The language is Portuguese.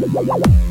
Bye.